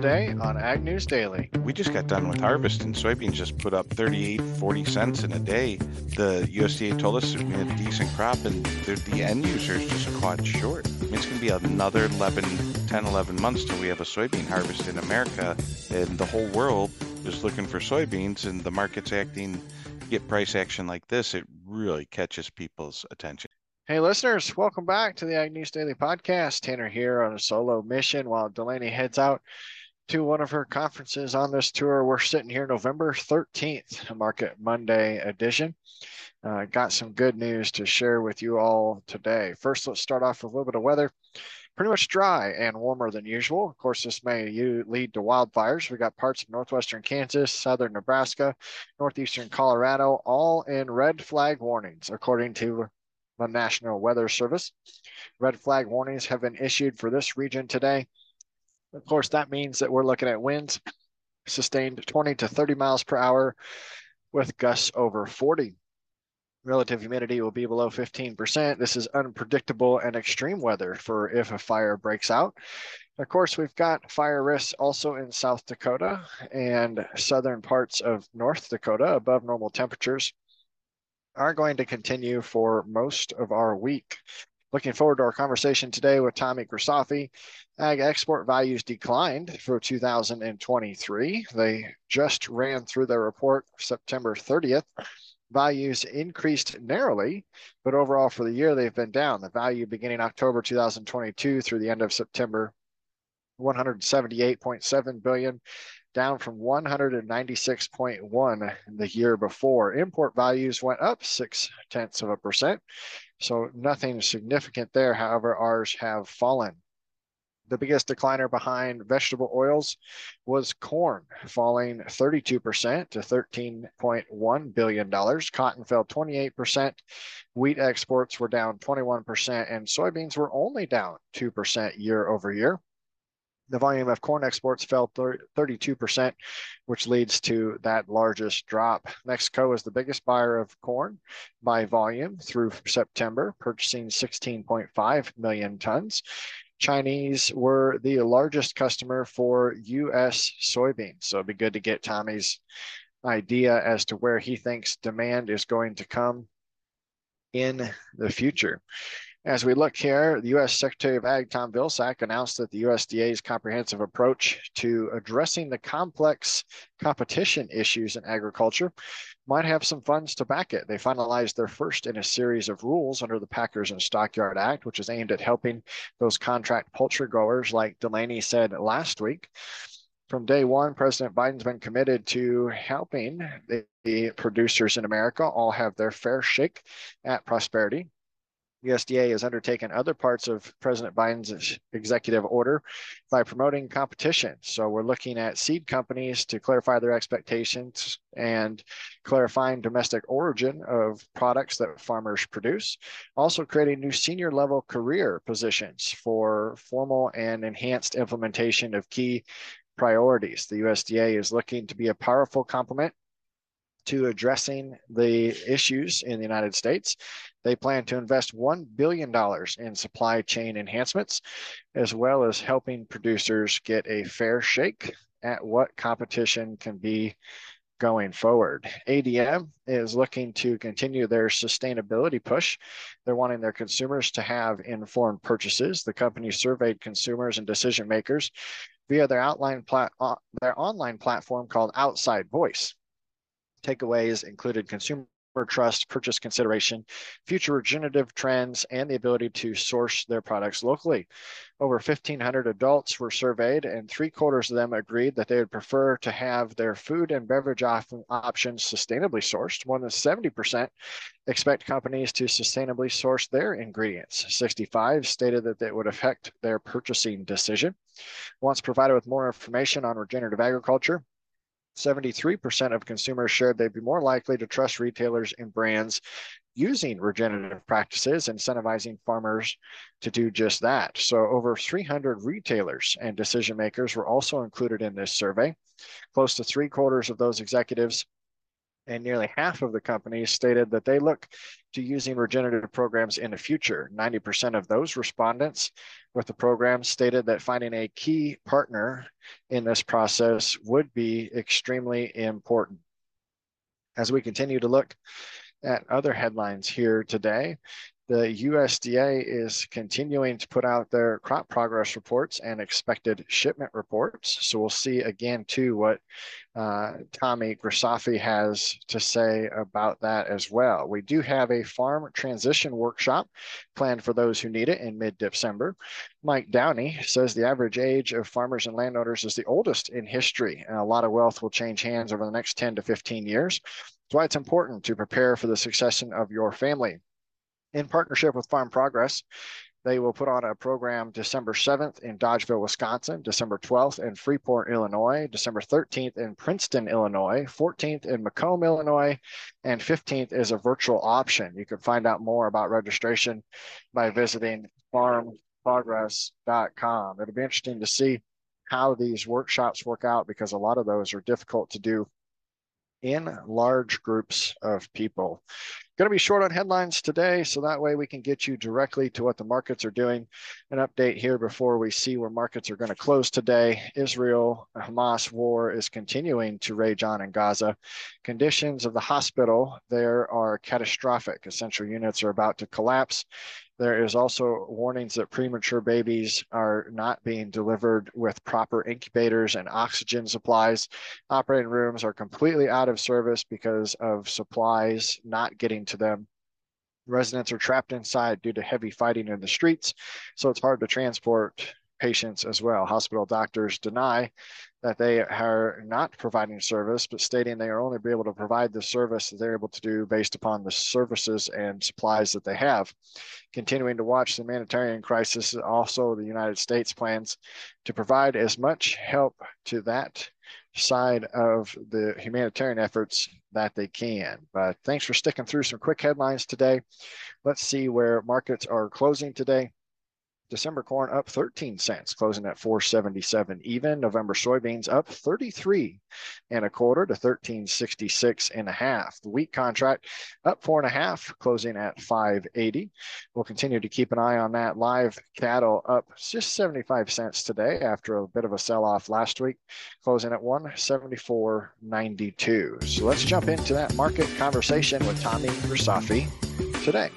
today on Ag News Daily. We just got done with harvest and soybeans just put up 38, 40 cents in a day. The USDA told us we had a decent crop and the end users just caught short. I mean, it's going to be another 11, 10, 11 months till we have a soybean harvest in America and the whole world is looking for soybeans and the market's acting, get price action like this, it really catches people's attention. Hey, listeners, welcome back to the Ag News Daily Podcast. Tanner here on a solo mission while Delaney heads out to one of her conferences on this tour. We're sitting here November 13th, Market Monday edition. Uh, got some good news to share with you all today. First, let's start off with a little bit of weather. Pretty much dry and warmer than usual. Of course, this may lead to wildfires. We got parts of northwestern Kansas, southern Nebraska, northeastern Colorado, all in red flag warnings, according to the National Weather Service. Red flag warnings have been issued for this region today. Of course, that means that we're looking at winds sustained 20 to 30 miles per hour with gusts over 40. Relative humidity will be below 15%. This is unpredictable and extreme weather for if a fire breaks out. Of course, we've got fire risks also in South Dakota and southern parts of North Dakota above normal temperatures are going to continue for most of our week. Looking forward to our conversation today with Tommy Grisafi. Ag export values declined for 2023. They just ran through their report September 30th. Values increased narrowly, but overall for the year they've been down. The value beginning October 2022 through the end of September 178.7 billion down from 196.1 the year before. Import values went up six tenths of a percent. So nothing significant there. However, ours have fallen. The biggest decliner behind vegetable oils was corn, falling 32% to $13.1 billion. Cotton fell 28%. Wheat exports were down 21%, and soybeans were only down 2% year over year the volume of corn exports fell 32%, which leads to that largest drop. Mexico is the biggest buyer of corn by volume through September, purchasing 16.5 million tons. Chinese were the largest customer for U.S. soybeans. So it'd be good to get Tommy's idea as to where he thinks demand is going to come in the future. As we look here, the U.S. Secretary of Ag Tom Vilsack announced that the USDA's comprehensive approach to addressing the complex competition issues in agriculture might have some funds to back it. They finalized their first in a series of rules under the Packers and Stockyard Act, which is aimed at helping those contract poultry growers, like Delaney said last week. From day one, President Biden's been committed to helping the, producers in America all have their fair shake at prosperity. USDA has undertaken other parts of President Biden's executive order by promoting competition. So we're looking at seed companies to clarify their expectations and clarifying domestic origin of products that farmers produce. Also creating new senior level career positions for formal and enhanced implementation of key priorities. The USDA is looking to be a powerful complement to addressing the issues in the United States. They plan to invest $1 billion in supply chain enhancements, as well as helping producers get a fair shake at what competition can be going forward. ADM is looking to continue their sustainability push. They're wanting their consumers to have informed purchases. The company surveyed consumers and decision makers via their outline plat- uh, their online platform called Outside Voice. Takeaways included consumer trust, purchase consideration, future regenerative trends, and the ability to source their products locally. Over 1,500 adults were surveyed, and three quarters of them agreed that they would prefer to have their food and beverage op- options sustainably sourced. More than 70% expect companies to sustainably source their ingredients. 65 stated that it would affect their purchasing decision. Once provided with more information on regenerative agriculture, 73% of consumers shared they'd be more likely to trust retailers and brands using regenerative practices, incentivizing farmers to do just that. So, over 300 retailers and decision makers were also included in this survey. Close to three quarters of those executives and nearly half of the companies stated that they look to using regenerative programs in the future. 90% of those respondents with the program stated that finding a key partner in this process would be extremely important. As we continue to look at other headlines here today, the USDA is continuing to put out their crop progress reports and expected shipment reports. So we'll see again too what uh, Tommy Grisafi has to say about that as well. We do have a farm transition workshop planned for those who need it in mid-December. Mike Downey says the average age of farmers and landowners is the oldest in history, and a lot of wealth will change hands over the next 10 to 15 years. That's why it's important to prepare for the succession of your family in partnership with Farm Progress. They will put on a program December 7th in Dodgeville, Wisconsin, December 12th in Freeport, Illinois, December 13th in Princeton, Illinois, 14th in Macomb, Illinois, and 15th is a virtual option. You can find out more about registration by visiting farmprogress.com. It'll be interesting to see how these workshops work out because a lot of those are difficult to do in large groups of people. Going to be short on headlines today, so that way we can get you directly to what the markets are doing. An update here before we see where markets are going to close today. Israel Hamas war is continuing to rage on in Gaza. Conditions of the hospital there are catastrophic. Essential units are about to collapse. There is also warnings that premature babies are not being delivered with proper incubators and oxygen supplies. Operating rooms are completely out of service because of supplies not getting to them. Residents are trapped inside due to heavy fighting in the streets, so it's hard to transport patients as well. Hospital doctors deny that they are not providing service, but stating they are only be able to provide the service that they're able to do based upon the services and supplies that they have. Continuing to watch the humanitarian crisis, also the United States plans to provide as much help to that side of the humanitarian efforts that they can. But thanks for sticking through some quick headlines today. Let's see where markets are closing today. December corn up 13 cents, closing at 477 even. November soybeans up 33 and a quarter to 1366 and a half. The wheat contract up four and a half, closing at 580. We'll continue to keep an eye on that. Live cattle up just 75 cents today after a bit of a sell off last week, closing at 174.92. So let's jump into that market conversation with Tommy Grisafi today.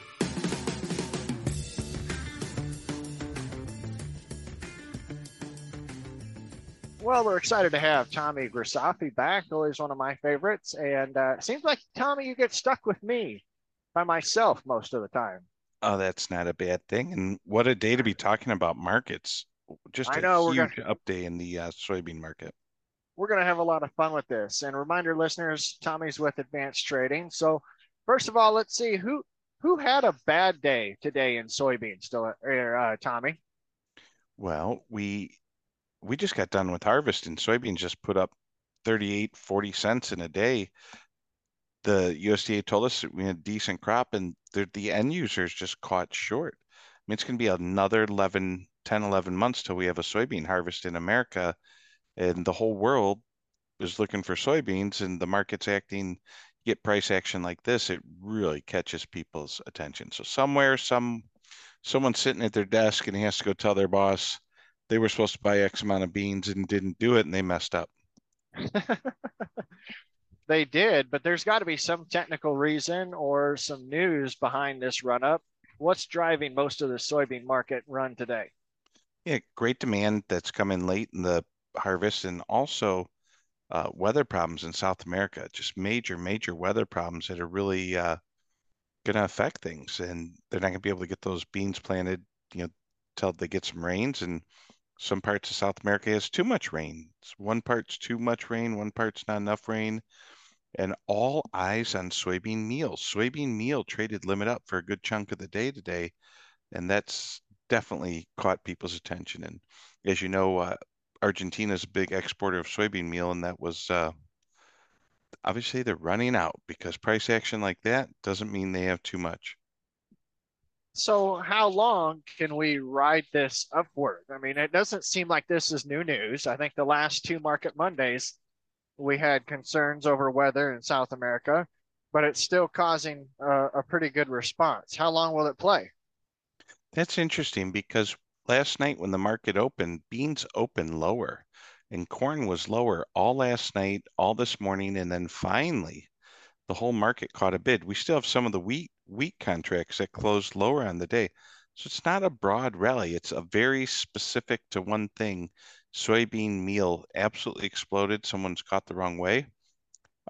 Well, we're excited to have Tommy Grisafi back. Always one of my favorites. And uh, it seems like, Tommy, you get stuck with me by myself most of the time. Oh, that's not a bad thing. And what a day to be talking about markets. Just I a know, huge gonna, update in the uh, soybean market. We're going to have a lot of fun with this. And reminder listeners, Tommy's with Advanced Trading. So first of all, let's see who who had a bad day today in soybeans, still, uh, Tommy? Well, we we just got done with harvest and soybeans just put up 38 40 cents in a day. The usda told us we had a decent crop and the, end users just caught short. I mean it's going to be another 11 10 11 months till we have a soybean harvest in america and the whole world is looking for soybeans and the market's acting get price action like this it really catches people's attention. So somewhere some someone's sitting at their desk and he has to go tell their boss they were supposed to buy X amount of beans and didn't do it and they messed up. they did, but there's got to be some technical reason or some news behind this run up. What's driving most of the soybean market run today? Yeah, great demand that's coming late in the harvest and also uh, weather problems in South America, just major, major weather problems that are really uh, going to affect things. And they're not going to be able to get those beans planted, you know, till they get some rains. And some parts of South America has too much rain. One part's too much rain, one part's not enough rain. And all eyes on soybean meal. Soybean meal traded limit up for a good chunk of the day today. And that's definitely caught people's attention. And as you know, uh, Argentina is a big exporter of soybean meal, and that was uh, obviously they're running out because price action like that doesn't mean they have too much. So, how long can we ride this upward? I mean, it doesn't seem like this is new news. I think the last two market Mondays, we had concerns over weather in South America, but it's still causing a, a pretty good response. How long will it play? That's interesting because last night when the market opened, beans opened lower and corn was lower all last night, all this morning, and then finally the whole market caught a bid. We still have some of the wheat wheat contracts that closed lower on the day. So it's not a broad rally. It's a very specific to one thing. Soybean meal absolutely exploded. Someone's caught the wrong way.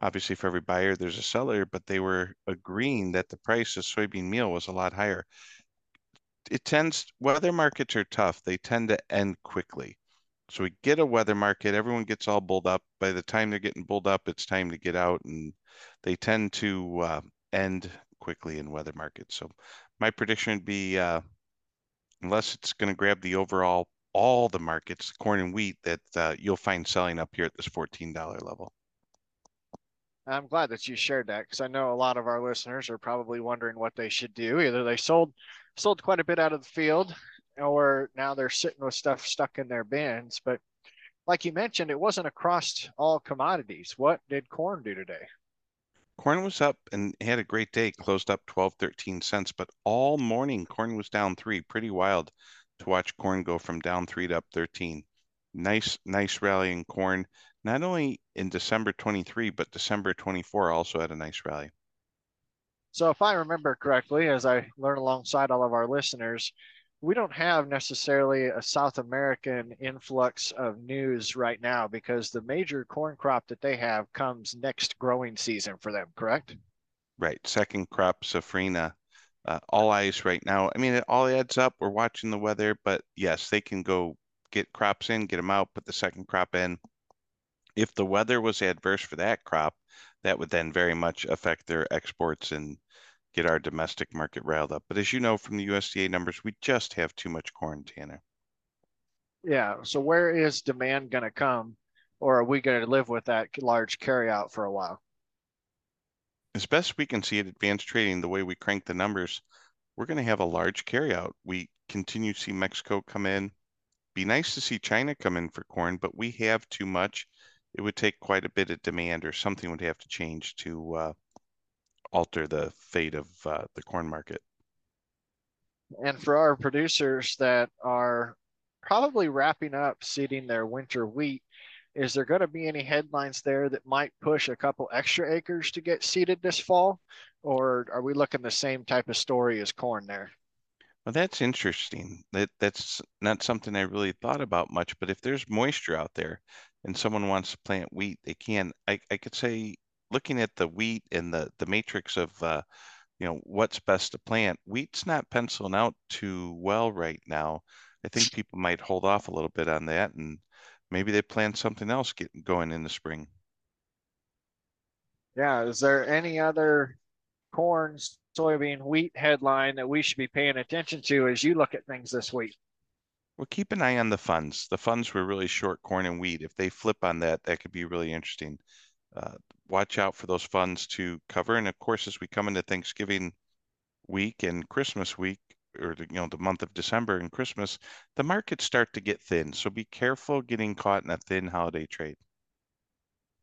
Obviously, for every buyer, there's a seller, but they were agreeing that the price of soybean meal was a lot higher. It tends, weather markets are tough. They tend to end quickly. So we get a weather market, everyone gets all bulled up. By the time they're getting bulled up, it's time to get out, and they tend to uh, end quickly in weather markets. So my prediction would be, uh, unless it's going to grab the overall all the markets, corn and wheat, that uh, you'll find selling up here at this $14 level. I'm glad that you shared that because I know a lot of our listeners are probably wondering what they should do. Either they sold sold quite a bit out of the field or now they're sitting with stuff stuck in their bins. But like you mentioned, it wasn't across all commodities. What did corn do today? Corn was up and had a great day, closed up 12, 13 cents, but all morning corn was down three. Pretty wild to watch corn go from down three to up 13. Nice, nice rally in corn, not only in December 23, but December 24 also had a nice rally. So, if I remember correctly, as I learn alongside all of our listeners, we don't have necessarily a South American influx of news right now because the major corn crop that they have comes next growing season for them, correct? Right. Second crop, safrinha, uh, all eyes right now. I mean, it all adds up. We're watching the weather, but yes, they can go get crops in, get them out, put the second crop in. If the weather was adverse for that crop, that would then very much affect their exports and get our domestic market riled up. But as you know from the USDA numbers, we just have too much corn, Tanner. Yeah. So where is demand going to come, or are we going to live with that large carryout for a while? As best we can see at advanced trading, the way we crank the numbers, we're going to have a large carryout. We continue to see Mexico come in. Be nice to see China come in for corn, but we have too much. It would take quite a bit of demand, or something would have to change to uh, alter the fate of uh, the corn market. And for our producers that are probably wrapping up seeding their winter wheat, is there going to be any headlines there that might push a couple extra acres to get seeded this fall? Or are we looking the same type of story as corn there? Well, that's interesting. That that's not something I really thought about much. But if there's moisture out there and someone wants to plant wheat, they can. I, I could say looking at the wheat and the the matrix of uh, you know what's best to plant, wheat's not penciling out too well right now. I think people might hold off a little bit on that, and maybe they plan something else getting going in the spring. Yeah, is there any other corn, soybean, wheat headline that we should be paying attention to as you look at things this week? Well, keep an eye on the funds. The funds were really short corn and wheat. If they flip on that, that could be really interesting. Uh, watch out for those funds to cover. And of course, as we come into Thanksgiving week and Christmas week, or the, you know the month of December and Christmas, the markets start to get thin. So be careful getting caught in a thin holiday trade.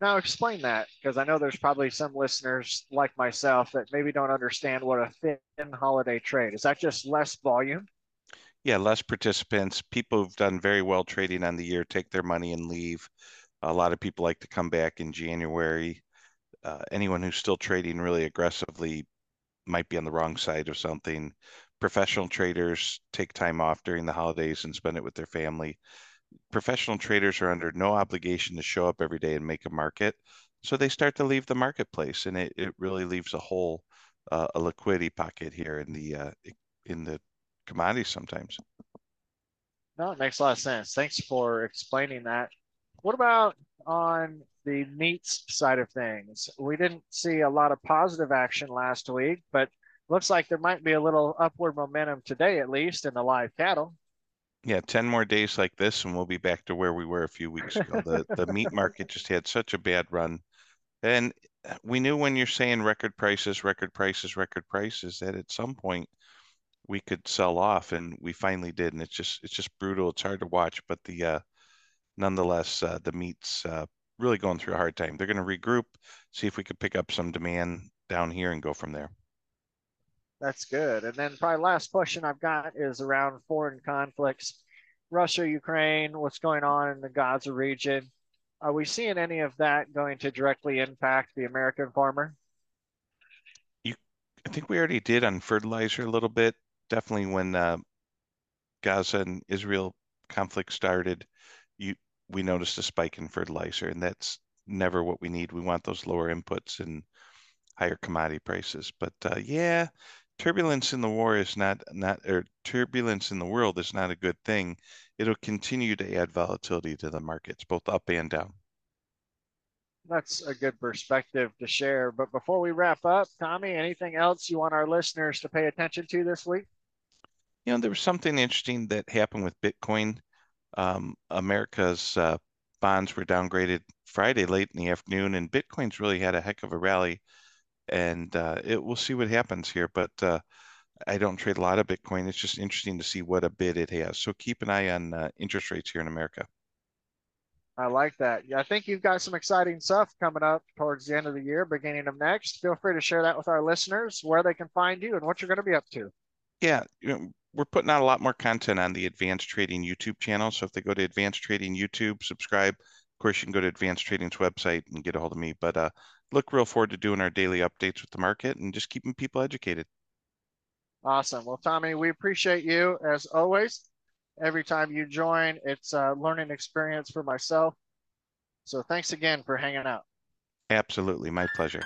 Now explain that because I know there's probably some listeners like myself that maybe don't understand what a thin holiday trade is. That just less volume? Yeah, less participants. People who've done very well trading on the year take their money and leave. A lot of people like to come back in January. Uh, anyone who's still trading really aggressively might be on the wrong side of something. Professional traders take time off during the holidays and spend it with their family. Professional traders are under no obligation to show up every day and make a market. So they start to leave the marketplace and it, it really leaves a hole, uh, a liquidity pocket here in the uh, in the commodities sometimes. No, it makes a lot of sense. Thanks for explaining that. What about on the meats side of things? We didn't see a lot of positive action last week, but looks like there might be a little upward momentum today, at least in the live cattle. Yeah, 10 more days like this, and we'll be back to where we were a few weeks ago. The, the meat market just had such a bad run. And we knew when you're saying record prices, record prices, record prices, that at some point we could sell off, and we finally did. And it's just it's just brutal. It's hard to watch, but the uh, nonetheless, uh, the meats uh, really going through a hard time. They're going to regroup, see if we could pick up some demand down here and go from there. That's good. And then probably last question I've got is around foreign conflicts. Russia, Ukraine, what's going on in the Gaza region. Are we seeing any of that going to directly impact the American farmer? You, I think we already did on fertilizer a little bit. Definitely when uh, Gaza and Israel conflict started, you we noticed a spike in fertilizer, and that's never what we need. We want those lower inputs and higher commodity prices. But uh, yeah, turbulence in the war is not not or turbulence in the world is not a good thing. It'll continue to add volatility to the markets, both up and down. That's a good perspective to share. But before we wrap up, Tommy, anything else you want our listeners to pay attention to this week? You know, there was something interesting that happened with Bitcoin. Um, America's uh, bonds were downgraded Friday late in the afternoon, and Bitcoin's really had a heck of a rally and uh, it, we'll see what happens here. But uh, I don't trade a lot of Bitcoin. It's just interesting to see what a bid it has. So keep an eye on uh, interest rates here in America. I like that. Yeah, I think you've got some exciting stuff coming up towards the end of the year, beginning of next. Feel free to share that with our listeners, where they can find you and what you're going to be up to. Yeah, you know, we're putting out a lot more content on the Advanced Trading YouTube channel. So if they go to Advanced Trading YouTube, subscribe. Of course, you can go to Advanced Trading's website and get a hold of me. But uh, look real forward to doing our daily updates with the market and just keeping people educated. Awesome. Well, Tommy, we appreciate you as always. Every time you join, it's a learning experience for myself. So thanks again for hanging out. Absolutely. My pleasure.